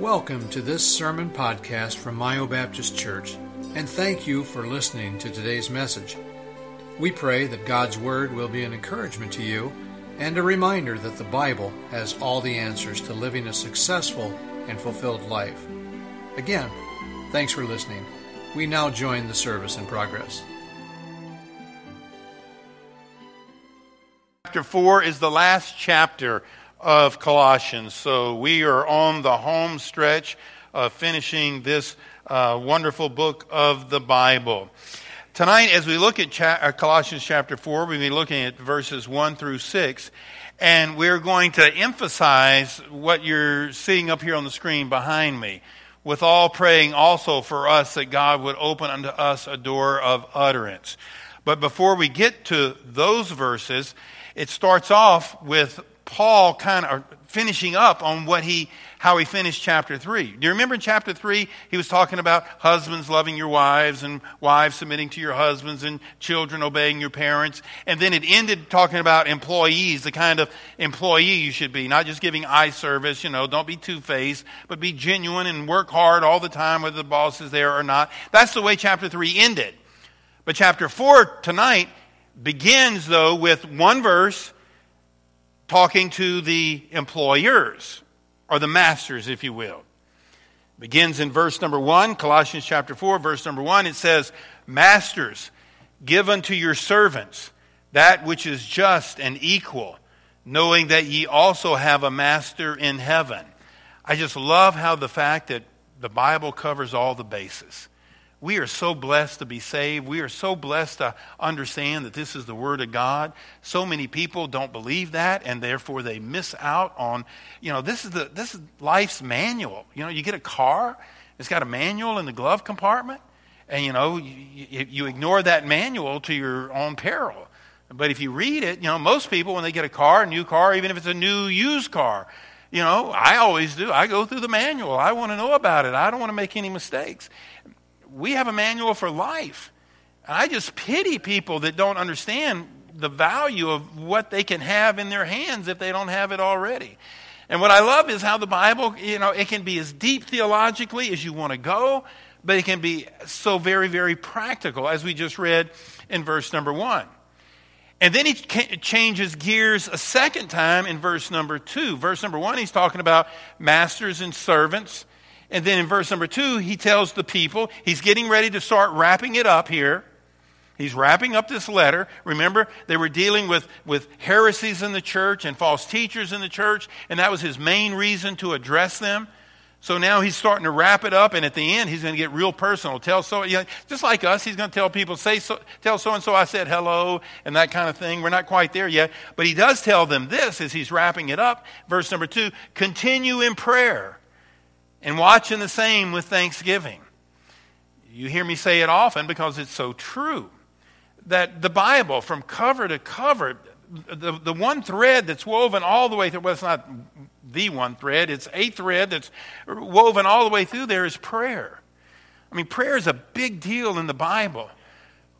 Welcome to this sermon podcast from Myo Baptist Church, and thank you for listening to today's message. We pray that God's Word will be an encouragement to you and a reminder that the Bible has all the answers to living a successful and fulfilled life. Again, thanks for listening. We now join the service in progress. Chapter 4 is the last chapter of Colossians. So we are on the home stretch of finishing this uh, wonderful book of the Bible. Tonight, as we look at cha- uh, Colossians chapter 4, we'll be looking at verses 1 through 6. And we're going to emphasize what you're seeing up here on the screen behind me. With all praying also for us that God would open unto us a door of utterance. But before we get to those verses, it starts off with Paul kind of finishing up on what he how he finished chapter 3. Do you remember in chapter 3 he was talking about husbands loving your wives and wives submitting to your husbands and children obeying your parents and then it ended talking about employees, the kind of employee you should be, not just giving eye service, you know, don't be two-faced, but be genuine and work hard all the time whether the boss is there or not. That's the way chapter 3 ended. But chapter 4 tonight begins though with one verse talking to the employers, or the masters, if you will. Begins in verse number 1, Colossians chapter 4, verse number 1. It says, Masters, give unto your servants that which is just and equal, knowing that ye also have a master in heaven. I just love how the fact that the Bible covers all the bases. We are so blessed to be saved. We are so blessed to understand that this is the Word of God. So many people don't believe that, and therefore they miss out on, you know, this is, the, this is life's manual. You know, you get a car, it's got a manual in the glove compartment, and, you know, you, you ignore that manual to your own peril. But if you read it, you know, most people, when they get a car, a new car, even if it's a new used car, you know, I always do. I go through the manual. I want to know about it. I don't want to make any mistakes we have a manual for life. And I just pity people that don't understand the value of what they can have in their hands if they don't have it already. And what I love is how the Bible, you know, it can be as deep theologically as you want to go, but it can be so very, very practical, as we just read in verse number one. And then he changes gears a second time in verse number two. Verse number one, he's talking about masters and servants. And then in verse number two, he tells the people, he's getting ready to start wrapping it up here. He's wrapping up this letter. Remember, they were dealing with, with heresies in the church and false teachers in the church, and that was his main reason to address them. So now he's starting to wrap it up, and at the end, he's going to get real personal. Tell so, you know, just like us, he's going to tell people, say, so, tell so and so I said hello, and that kind of thing. We're not quite there yet, but he does tell them this as he's wrapping it up. Verse number two: continue in prayer and watching the same with thanksgiving. You hear me say it often because it's so true that the Bible, from cover to cover, the, the one thread that's woven all the way through, well, it's not the one thread, it's a thread that's woven all the way through there is prayer. I mean, prayer is a big deal in the Bible,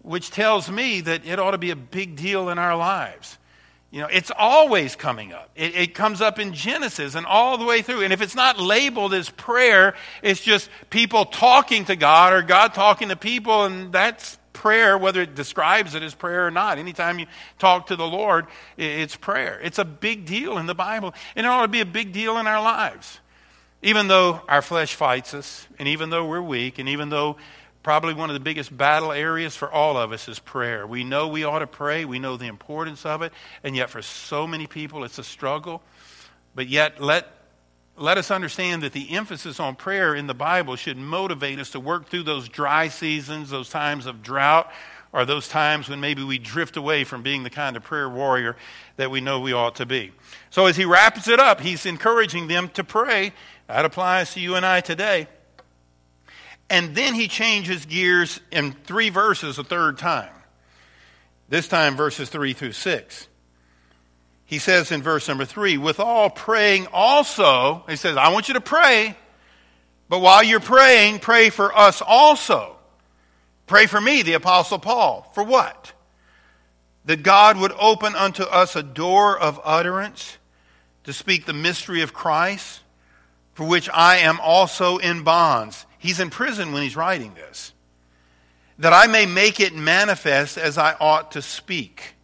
which tells me that it ought to be a big deal in our lives. You know, it's always coming up. It, it, comes up in Genesis and all the way through. And if it's not labeled as prayer, it's just people talking to God or God talking to people, and that's prayer, whether it describes it as prayer or not. Anytime you talk to the Lord, it's prayer. It's a big deal in the Bible, and it ought to be a big deal in our lives. Even though our flesh fights us, and even though we're weak, and even though Probably one of the biggest battle areas for all of us is prayer. We know we ought to pray, we know the importance of it, and yet for so many people it's a struggle. But yet, let, let us understand that the emphasis on prayer in the Bible should motivate us to work through those dry seasons, those times of drought, or those times when maybe we drift away from being the kind of prayer warrior that we know we ought to be. So, as he wraps it up, he's encouraging them to pray. That applies to you and I today. And then he changes gears in three verses a third time. This time, verses 3 through 6. He says in verse number 3, with all praying also, he says, I want you to pray, but while you're praying, pray for us also. Pray for me, the Apostle Paul. For what? That God would open unto us a door of utterance to speak the mystery of Christ for which I am also in bonds. He's in prison when he's writing this. That I may make it manifest as I ought to speak.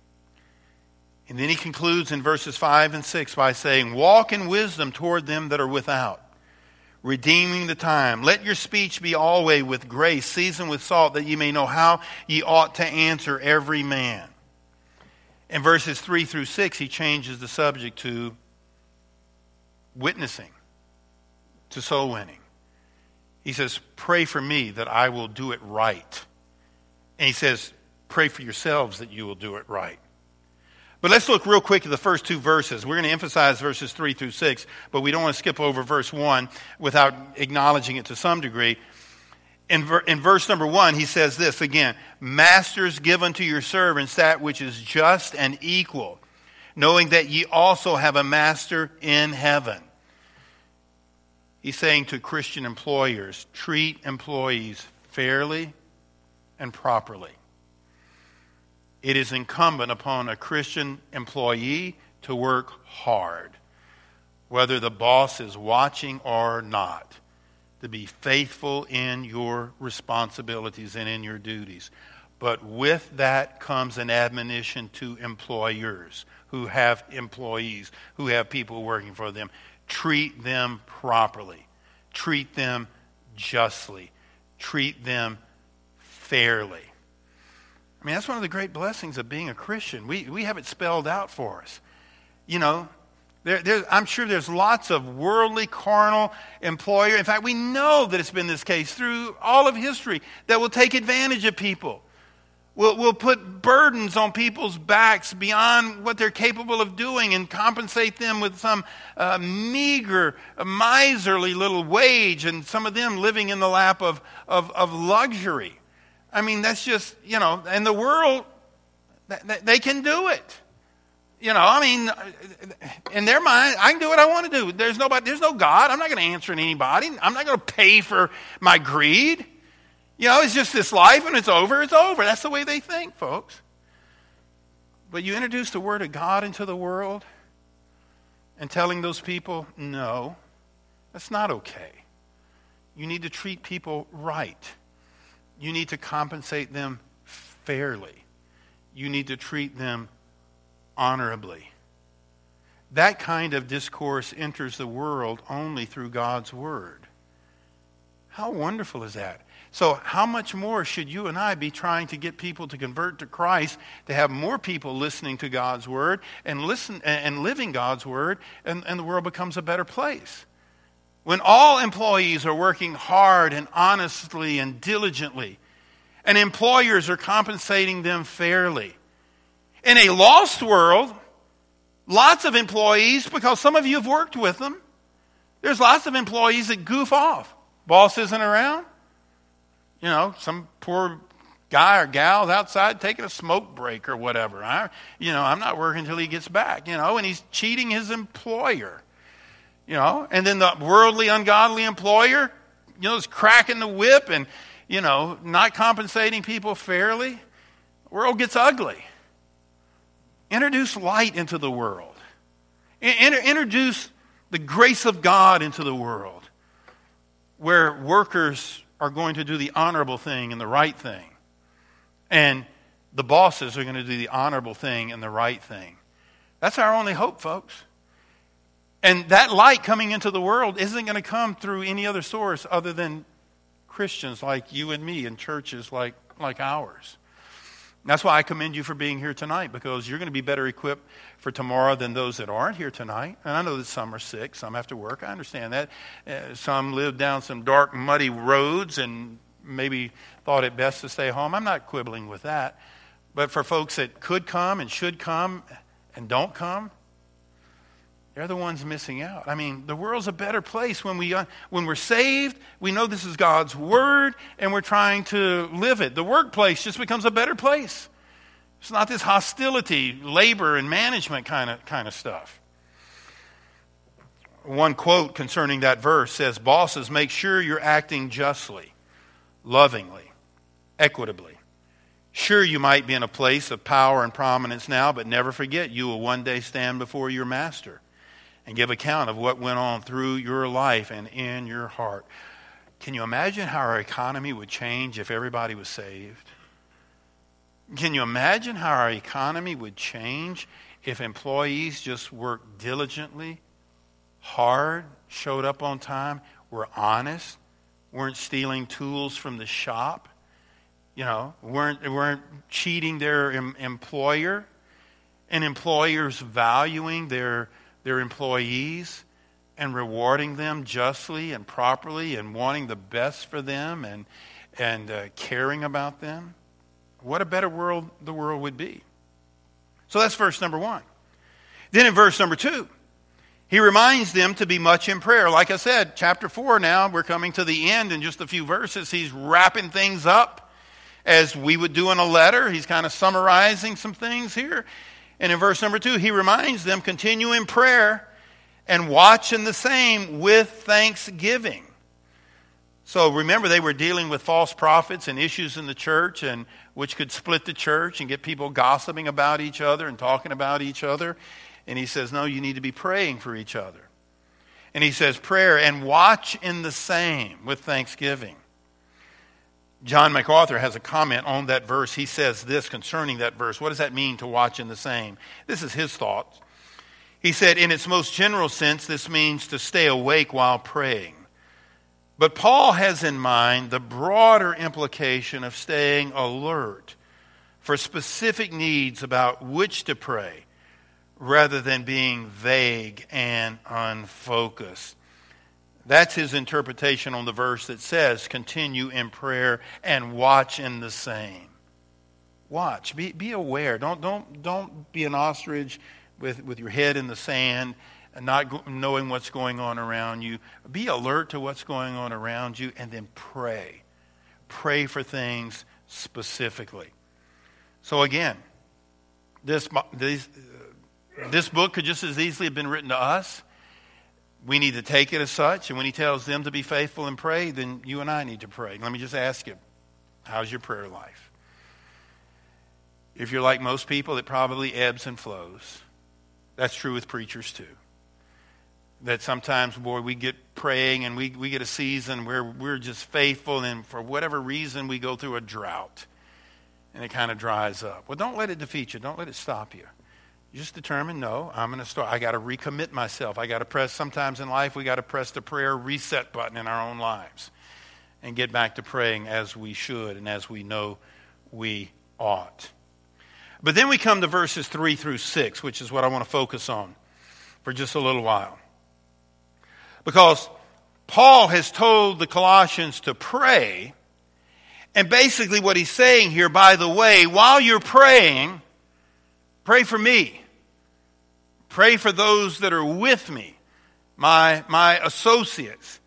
And then he concludes in verses 5 and 6 by saying, Walk in wisdom toward them that are without, redeeming the time. Let your speech be always with grace, seasoned with salt, that ye may know how ye ought to answer every man. In verses 3 through 6, he changes the subject to witnessing to soul winning. He says, Pray for me that I will do it right. And he says, Pray for yourselves that you will do it right. But let's look real quick at the first two verses. We're going to emphasize verses 3 through 6, but we don't want to skip over verse 1 without acknowledging it to some degree. In, ver- in verse number 1, he says this again Masters, give unto your servants that which is just and equal, knowing that ye also have a master in heaven. He's saying to Christian employers treat employees fairly and properly. It is incumbent upon a Christian employee to work hard, whether the boss is watching or not, to be faithful in your responsibilities and in your duties. But with that comes an admonition to employers who have employees, who have people working for them treat them properly, treat them justly, treat them fairly. I mean, that's one of the great blessings of being a Christian. We, we have it spelled out for us. You know, there, there, I'm sure there's lots of worldly, carnal employer. In fact, we know that it's been this case through all of history that will take advantage of people. We'll, we'll put burdens on people's backs beyond what they're capable of doing and compensate them with some uh, meager, miserly little wage, and some of them living in the lap of, of, of luxury. I mean, that's just, you know, and the world, they can do it. You know, I mean, in their mind, I can do what I want to do. There's nobody, there's no God. I'm not going to answer to anybody. I'm not going to pay for my greed. You know, it's just this life and it's over, it's over. That's the way they think, folks. But you introduce the Word of God into the world and telling those people, no, that's not okay. You need to treat people right. You need to compensate them fairly. You need to treat them honorably. That kind of discourse enters the world only through God's Word. How wonderful is that? So, how much more should you and I be trying to get people to convert to Christ, to have more people listening to God's word and listen and living God's word, and, and the world becomes a better place? When all employees are working hard and honestly and diligently, and employers are compensating them fairly. In a lost world, lots of employees, because some of you have worked with them, there's lots of employees that goof off. Boss isn't around you know, some poor guy or gal outside taking a smoke break or whatever. I, you know, I'm not working until he gets back, you know, and he's cheating his employer. You know, and then the worldly, ungodly employer, you know, is cracking the whip and, you know, not compensating people fairly. The world gets ugly. Introduce light into the world. introduce the grace of God into the world where workers are going to do the honorable thing and the right thing. And the bosses are going to do the honorable thing and the right thing. That's our only hope, folks. And that light coming into the world isn't going to come through any other source other than Christians like you and me and churches like, like ours. That's why I commend you for being here tonight because you're going to be better equipped for tomorrow than those that aren't here tonight. And I know that some are sick, some have to work. I understand that. Uh, some live down some dark, muddy roads and maybe thought it best to stay home. I'm not quibbling with that. But for folks that could come and should come and don't come, they're the ones missing out. I mean, the world's a better place when, we, uh, when we're saved, we know this is God's Word, and we're trying to live it. The workplace just becomes a better place. It's not this hostility, labor, and management kind of, kind of stuff. One quote concerning that verse says Bosses, make sure you're acting justly, lovingly, equitably. Sure, you might be in a place of power and prominence now, but never forget you will one day stand before your master and give account of what went on through your life and in your heart. Can you imagine how our economy would change if everybody was saved? Can you imagine how our economy would change if employees just worked diligently, hard, showed up on time, were honest, weren't stealing tools from the shop, you know, weren't, weren't cheating their em- employer, and employers valuing their, their employees and rewarding them justly and properly and wanting the best for them and, and uh, caring about them, what a better world the world would be. So that's verse number one. Then in verse number two, he reminds them to be much in prayer. Like I said, chapter 4 now, we're coming to the end in just a few verses. He's wrapping things up as we would do in a letter. He's kind of summarizing some things here. And in verse number 2, he reminds them continue in prayer and watch in the same with thanksgiving. So remember, they were dealing with false prophets and issues in the church, and which could split the church and get people gossiping about each other and talking about each other. And he says, No, you need to be praying for each other. And he says, Prayer and watch in the same with thanksgiving. John MacArthur has a comment on that verse. He says this concerning that verse. What does that mean to watch in the same? This is his thoughts. He said, in its most general sense, this means to stay awake while praying. But Paul has in mind the broader implication of staying alert for specific needs about which to pray rather than being vague and unfocused. That's his interpretation on the verse that says, continue in prayer and watch in the same. Watch. Be, be aware. Don't, don't, don't be an ostrich with, with your head in the sand and not knowing what's going on around you. Be alert to what's going on around you and then pray. Pray for things specifically. So, again, this, this, uh, this book could just as easily have been written to us we need to take it as such. And when he tells them to be faithful and pray, then you and I need to pray. Let me just ask you how's your prayer life? If you're like most people, it probably ebbs and flows. That's true with preachers too. That sometimes, boy, we get praying and we, we get a season where we're just faithful, and for whatever reason, we go through a drought and it kind of dries up. Well, don't let it defeat you, don't let it stop you. Just determine, no, I'm going to start. I got to recommit myself. I got to press, sometimes in life, we got to press the prayer reset button in our own lives and get back to praying as we should and as we know we ought. But then we come to verses 3 through 6, which is what I want to focus on for just a little while. Because Paul has told the Colossians to pray. And basically, what he's saying here, by the way, while you're praying, pray for me. Pray for those that are with me, my, my associates,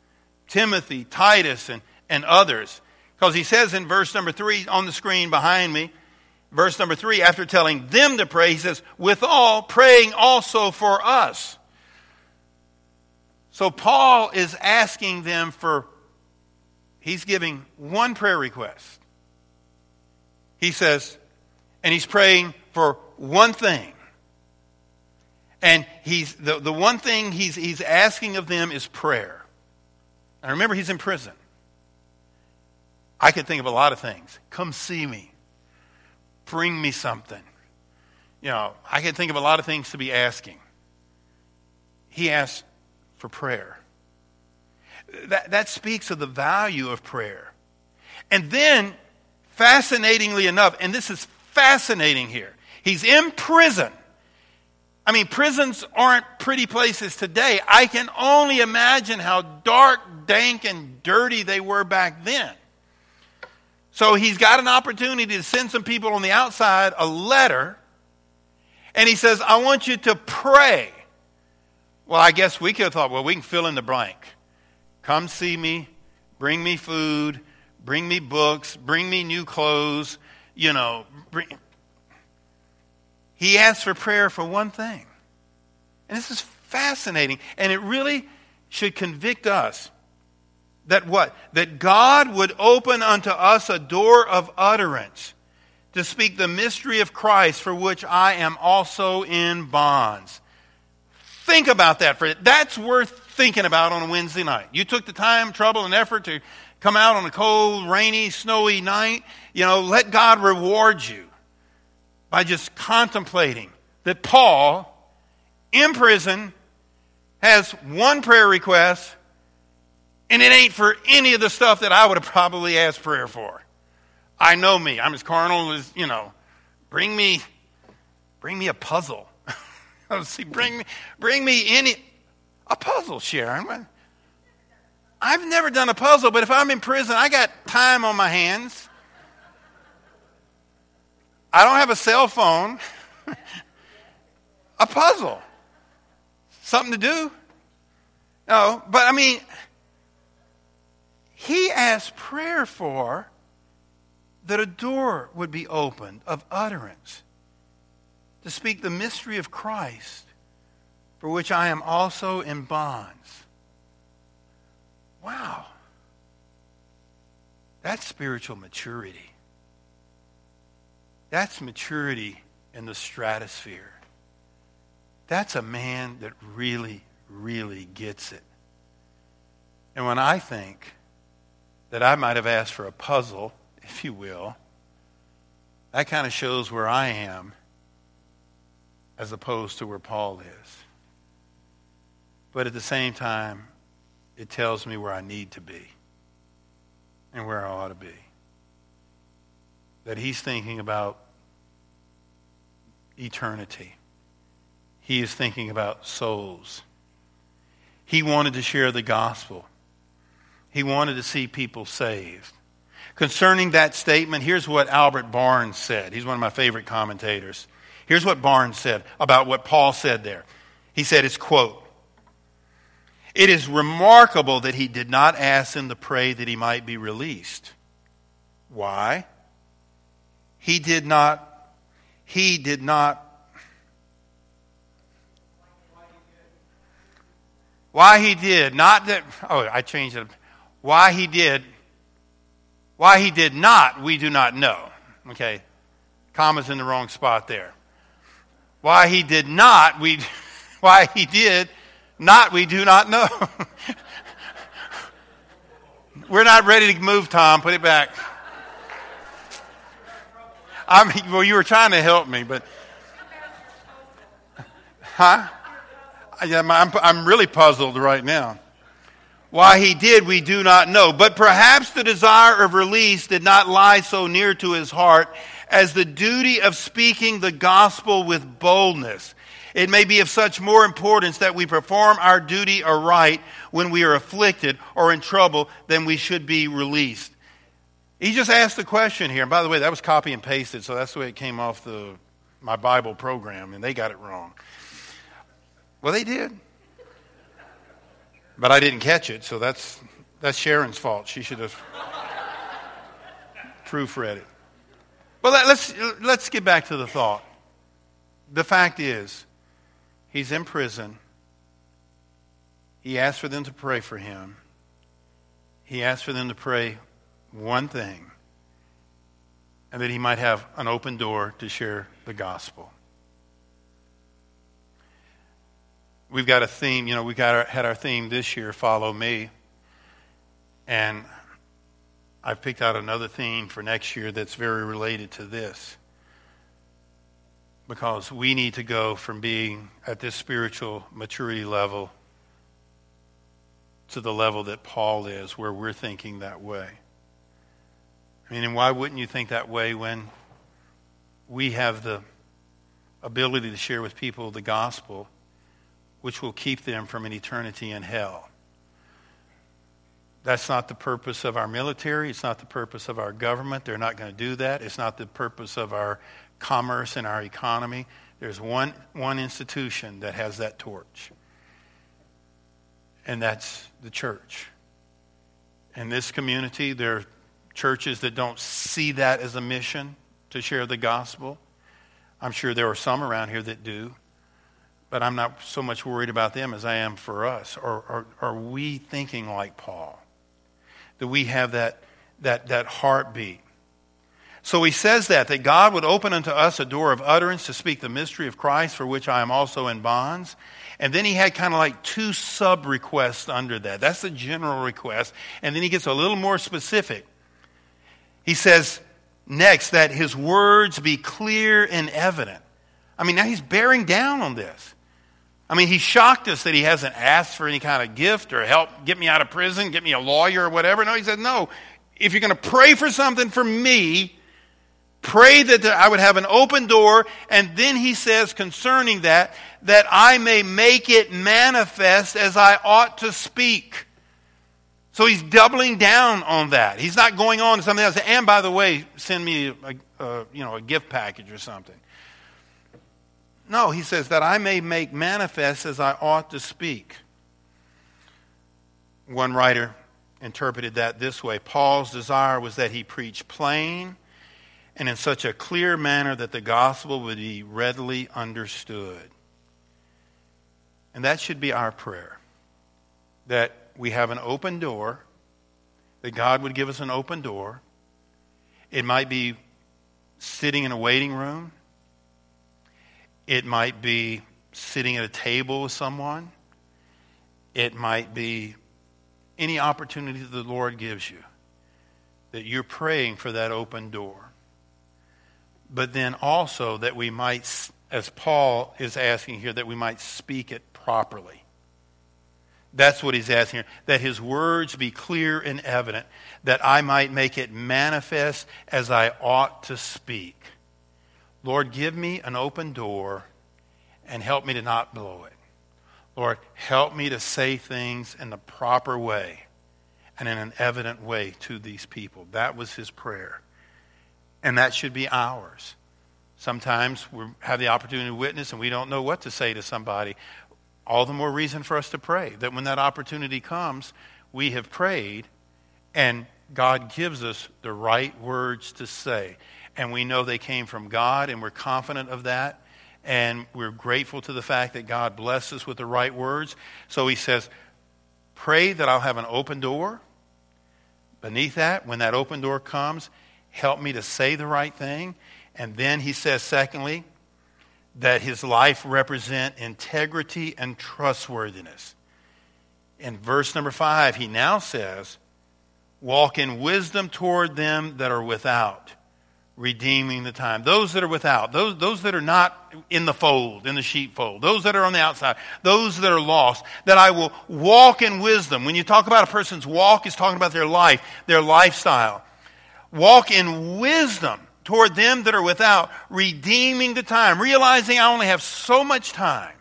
Timothy, Titus, and, and others. Because he says in verse number three on the screen behind me, verse number three, after telling them to pray, he says, withal praying also for us. So Paul is asking them for, he's giving one prayer request. He says, and he's praying for one thing. And he's, the, the one thing he's, he's asking of them is prayer. And remember, he's in prison. I could think of a lot of things. Come see me. Bring me something. You know, I could think of a lot of things to be asking. He asks for prayer. That, that speaks of the value of prayer. And then, fascinatingly enough, and this is fascinating here, he's in prison. I mean, prisons aren't pretty places today. I can only imagine how dark, dank, and dirty they were back then. So he's got an opportunity to send some people on the outside a letter, and he says, I want you to pray. Well, I guess we could have thought, well, we can fill in the blank. Come see me, bring me food, bring me books, bring me new clothes, you know, bring, he asks for prayer for one thing. And this is fascinating. And it really should convict us that what? That God would open unto us a door of utterance to speak the mystery of Christ for which I am also in bonds. Think about that for that's worth thinking about on a Wednesday night. You took the time, trouble, and effort to come out on a cold, rainy, snowy night. You know, let God reward you by just contemplating that Paul, in prison, has one prayer request, and it ain't for any of the stuff that I would have probably asked prayer for. I know me. I'm as carnal as, you know, bring me, bring me a puzzle. Oh, see, bring me, bring me any, a puzzle, Sharon. I've never done a puzzle, but if I'm in prison, I got time on my hands. I don't have a cell phone. a puzzle. Something to do. No, but I mean, he asked prayer for that a door would be opened of utterance to speak the mystery of Christ, for which I am also in bonds. Wow. That's spiritual maturity. That's maturity in the stratosphere. That's a man that really, really gets it. And when I think that I might have asked for a puzzle, if you will, that kind of shows where I am as opposed to where Paul is. But at the same time, it tells me where I need to be and where I ought to be. That he's thinking about eternity. He is thinking about souls. He wanted to share the gospel. He wanted to see people saved. Concerning that statement, here's what Albert Barnes said. He's one of my favorite commentators. Here's what Barnes said about what Paul said there. He said, it's quote, it is remarkable that he did not ask them to pray that he might be released. Why? He did not, he did not Why he did, not that, oh, I changed it. Why he did, why he did not, we do not know. Okay. Comma's in the wrong spot there. Why he did not, we, why he did not, we do not know. We're not ready to move, Tom. Put it back. I'm, well, you were trying to help me, but. Huh? I'm, I'm really puzzled right now. Why he did, we do not know. But perhaps the desire of release did not lie so near to his heart as the duty of speaking the gospel with boldness. It may be of such more importance that we perform our duty aright when we are afflicted or in trouble than we should be released. He just asked the question here. And by the way, that was copy and pasted, so that's the way it came off the, my Bible program, and they got it wrong. Well, they did. But I didn't catch it, so that's, that's Sharon's fault. She should have proofread it. Well, let's, let's get back to the thought. The fact is, he's in prison. He asked for them to pray for him. He asked for them to pray one thing, and that he might have an open door to share the gospel. we've got a theme. You know, we got our, had our theme this year, "Follow Me," and I've picked out another theme for next year that's very related to this, because we need to go from being at this spiritual maturity level to the level that Paul is, where we're thinking that way. I mean, and why wouldn't you think that way when we have the ability to share with people the gospel? which will keep them from an eternity in hell. That's not the purpose of our military. It's not the purpose of our government. They're not going to do that. It's not the purpose of our commerce and our economy. There's one, one institution that has that torch, and that's the church. In this community, there churches that don't see that as a mission to share the gospel. I'm sure there are some around here that do but I'm not so much worried about them as I am for us. Or, or are we thinking like Paul? Do we have that, that, that heartbeat? So he says that, that God would open unto us a door of utterance to speak the mystery of Christ, for which I am also in bonds. And then he had kind of like two sub requests under that. That's the general request. And then he gets a little more specific. He says next that his words be clear and evident. I mean, now he's bearing down on this. I mean, he shocked us that he hasn't asked for any kind of gift or help get me out of prison, get me a lawyer or whatever. No, he said, no. If you're going to pray for something for me, Pray that I would have an open door. And then he says concerning that, that I may make it manifest as I ought to speak. So he's doubling down on that. He's not going on to something else. And by the way, send me a, a, you know, a gift package or something. No, he says that I may make manifest as I ought to speak. One writer interpreted that this way Paul's desire was that he preach plain and in such a clear manner that the gospel would be readily understood. And that should be our prayer that we have an open door, that God would give us an open door. It might be sitting in a waiting room, it might be sitting at a table with someone, it might be any opportunity that the Lord gives you, that you're praying for that open door but then also that we might, as Paul is asking here, that we might speak it properly. That's what he's asking here. That his words be clear and evident, that I might make it manifest as I ought to speak. Lord, give me an open door and help me to not blow it. Lord, help me to say things in the proper way and in an evident way to these people. That was his prayer. And that should be ours. Sometimes we have the opportunity to witness and we don't know what to say to somebody. All the more reason for us to pray that when that opportunity comes, we have prayed and God gives us the right words to say. And we know they came from God and we're confident of that. And we're grateful to the fact that God blesses us with the right words. So he says, Pray that I'll have an open door. Beneath that, when that open door comes, help me to say the right thing. And then he says, secondly, that his life represent integrity and trustworthiness. In verse number five, he now says, Walk in wisdom toward them that are without, redeeming the time. Those that are without, those, those that are not in the fold, in the sheepfold, those that are on the outside, those that are lost, that I will walk in wisdom. When you talk about a person's walk, it's talking about their life, their lifestyle. Walk in wisdom toward them that are without, redeeming the time, realizing I only have so much time.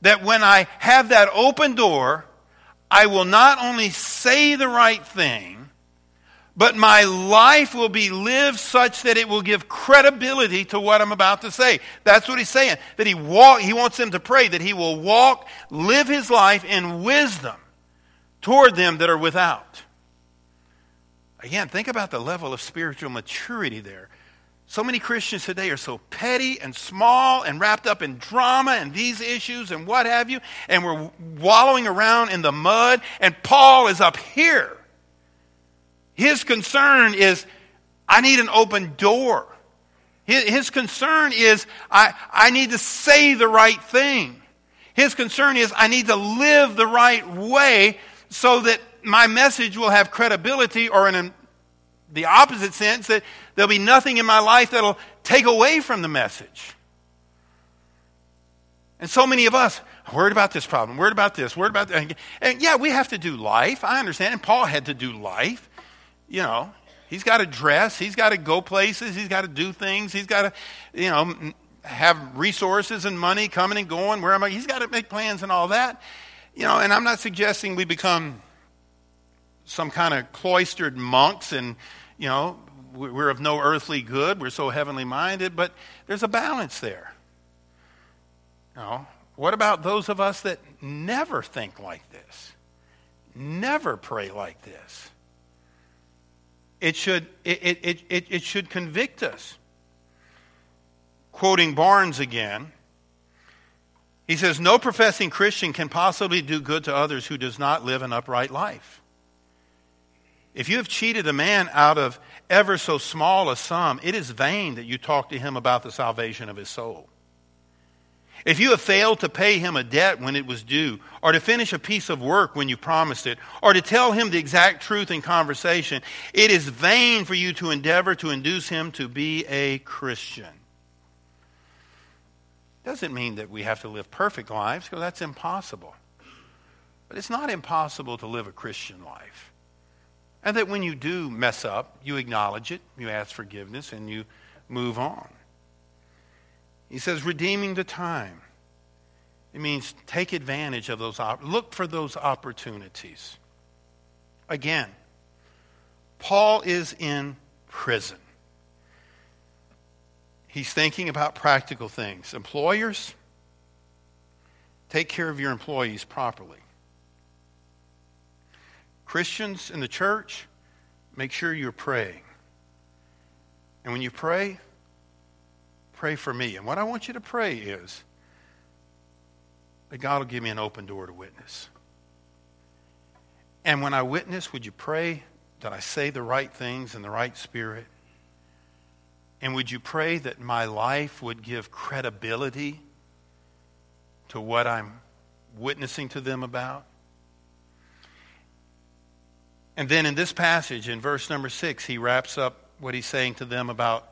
That when I have that open door, I will not only say the right thing, but my life will be lived such that it will give credibility to what I'm about to say. That's what he's saying. That he walk, he wants them to pray that he will walk, live his life in wisdom toward them that are without. Again, think about the level of spiritual maturity there. So many Christians today are so petty and small and wrapped up in drama and these issues and what have you, and we're wallowing around in the mud, and Paul is up here. His concern is, I need an open door. His, concern is, I, I need to say the right thing. His concern is, I need to live the right way so that my message will have credibility, or in the opposite sense, that there'll be nothing in my life that'll take away from the message. And so many of us, worried about this problem, worried about this, worried about that. And yeah, we have to do life. I understand. And Paul had to do life. You know, he's got to dress, he's got to go places, he's got to do things, he's got to, you know, have resources and money coming and going. Where am I? He's got to make plans and all that. You know, and I'm not suggesting we become some kind of cloistered monks and, you know, we're of no earthly good. We're so heavenly minded, but there's a balance there. Know, what about those of us that never think like this? Never pray like this? It should, it, it, it, it should convict us. Quoting Barnes again, he says, No professing Christian can possibly do good to others who does not live an upright life. If you have cheated a man out of ever so small a sum, it is vain that you talk to him about the salvation of his soul. If you have failed to pay him a debt when it was due, or to finish a piece of work when you promised it, or to tell him the exact truth in conversation, it is vain for you to endeavor to induce him to be a Christian. Doesn't mean that we have to live perfect lives, because that's impossible. But it's not impossible to live a Christian life. And that when you do mess up, you acknowledge it, you ask forgiveness, and you move on. He says, redeeming the time. It means take advantage of those, look for those opportunities. Again, Paul is in prison. He's thinking about practical things. Employers, take care of your employees properly. Christians in the church, make sure you're praying. And when you pray, Pray for me. And what I want you to pray is that God will give me an open door to witness. And when I witness, would you pray that I say the right things in the right spirit? And would you pray that my life would give credibility to what I'm witnessing to them about? And then in this passage, in verse number six, he wraps up what he's saying to them about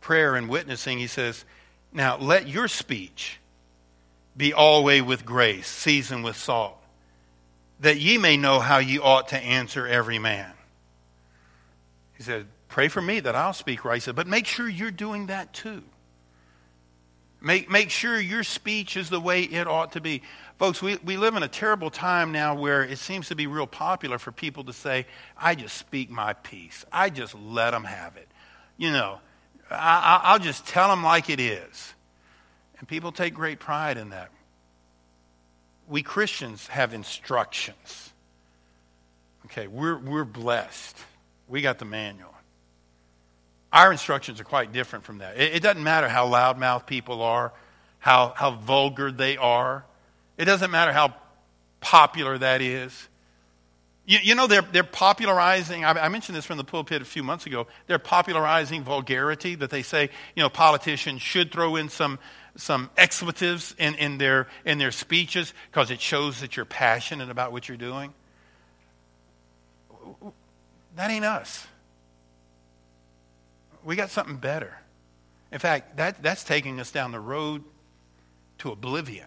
prayer and witnessing, he says, Now let your speech be always with grace, seasoned with salt, that ye may know how ye ought to answer every man. He said, Pray for me that I'll speak right. He said, But make sure you're doing that too. Make, make sure your speech is the way it ought to be. Folks, we, we live in a terrible time now where it seems to be real popular for people to say, I just speak my piece. I just let them have it. You know, I, will just tell them like it is. And people take great pride in that. We Christians have instructions. Okay, we're, we're blessed. We got the manual. Our instructions are quite different from that. It, it doesn't matter how loudmouth people are, how, how vulgar they are. It doesn't matter how popular that is. You, you know, they're, they're popularizing, I, I mentioned this from the pulpit a few months ago, they're popularizing vulgarity, that they say, you know, politicians should throw in some, some expletives in, in, their, in their speeches because it shows that you're passionate about what you're doing. That ain't us. We got something better. In fact, that, that's taking us down the road to oblivion.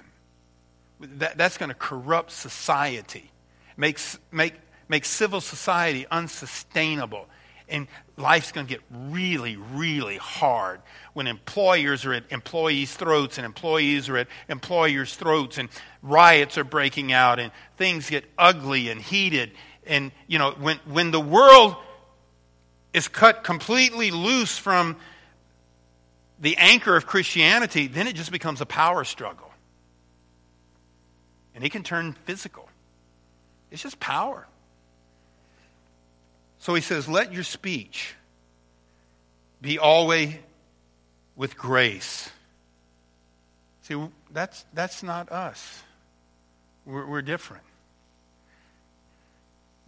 That, that's going to corrupt society, makes, make, make civil society unsustainable. And life's going to get really, really hard when employers are at employees' throats and employees are at employers' throats and riots are breaking out and things get ugly and heated. And, you know, when, when the world is cut completely loose from the anchor of Christianity, then it just becomes a power struggle. And it can turn physical. It's just power. So he says, Let your speech be always with grace. See, that's, that's not us. We're, we're different.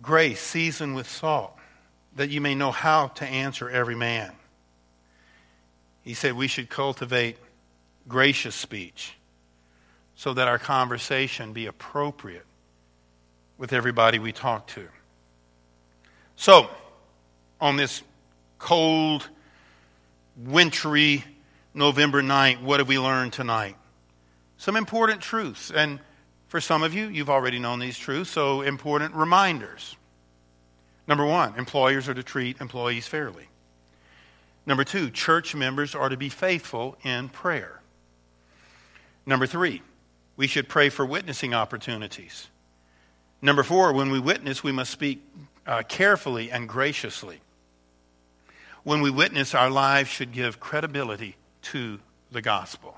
Grace seasoned with salt, that you may know how to answer every man. He said we should cultivate gracious speech so that our conversation be appropriate with everybody we talk to. So, on this cold, wintry November night, what have we learned tonight? Some important truths. And for some of you, you've already known these truths, so important reminders. Number one, employers are to treat employees fairly. Number two, church members are to be faithful in prayer. Number three, we should pray for witnessing opportunities. Number four, when we witness, we must speak uh, carefully and graciously. When we witness, our lives should give credibility to the gospel.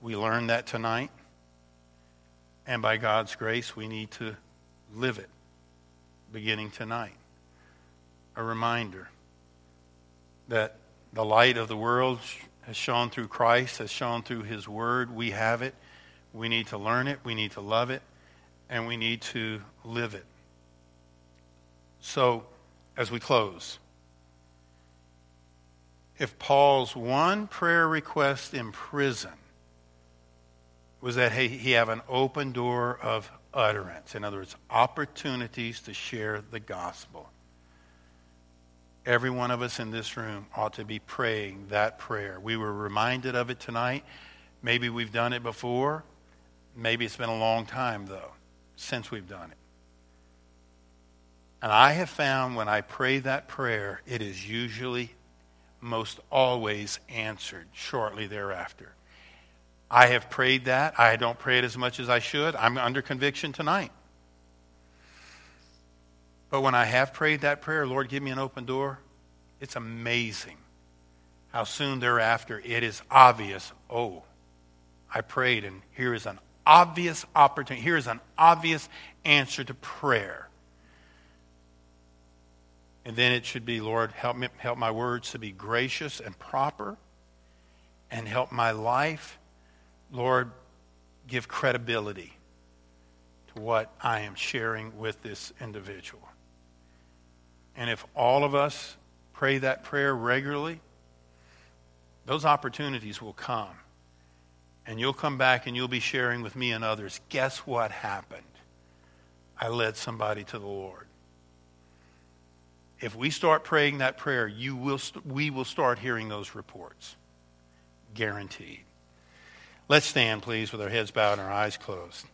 We learned that tonight, and by God's grace, we need to live it beginning tonight. A reminder that the light of the world has shone through Christ, has shone through His Word. We have it. We need to learn it. We need to love it and we need to live it. So, as we close, if Paul's one prayer request in prison was that he have an open door of utterance, in other words, opportunities to share the gospel. Every one of us in this room ought to be praying that prayer. We were reminded of it tonight. Maybe we've done it before. Maybe it's been a long time, though, since we've done it. And I have found when I pray that prayer, it is usually, most always answered shortly thereafter. I have prayed that. I don't pray it as much as I should. I'm under conviction tonight. But when I have prayed that prayer, Lord, give me an open door, it's amazing how soon thereafter it is obvious oh, I prayed, and here is an obvious opportunity. Here is an obvious answer to prayer. And then it should be, Lord, help, me, help my words to be gracious and proper, and help my life, Lord, give credibility to what I am sharing with this individual. And if all of us pray that prayer regularly, those opportunities will come. And you'll come back and you'll be sharing with me and others. Guess what happened? I led somebody to the Lord if we start praying that prayer, you will st- we will start hearing those reports. Guaranteed. Let's stand, please, with our heads bowed and our eyes closed.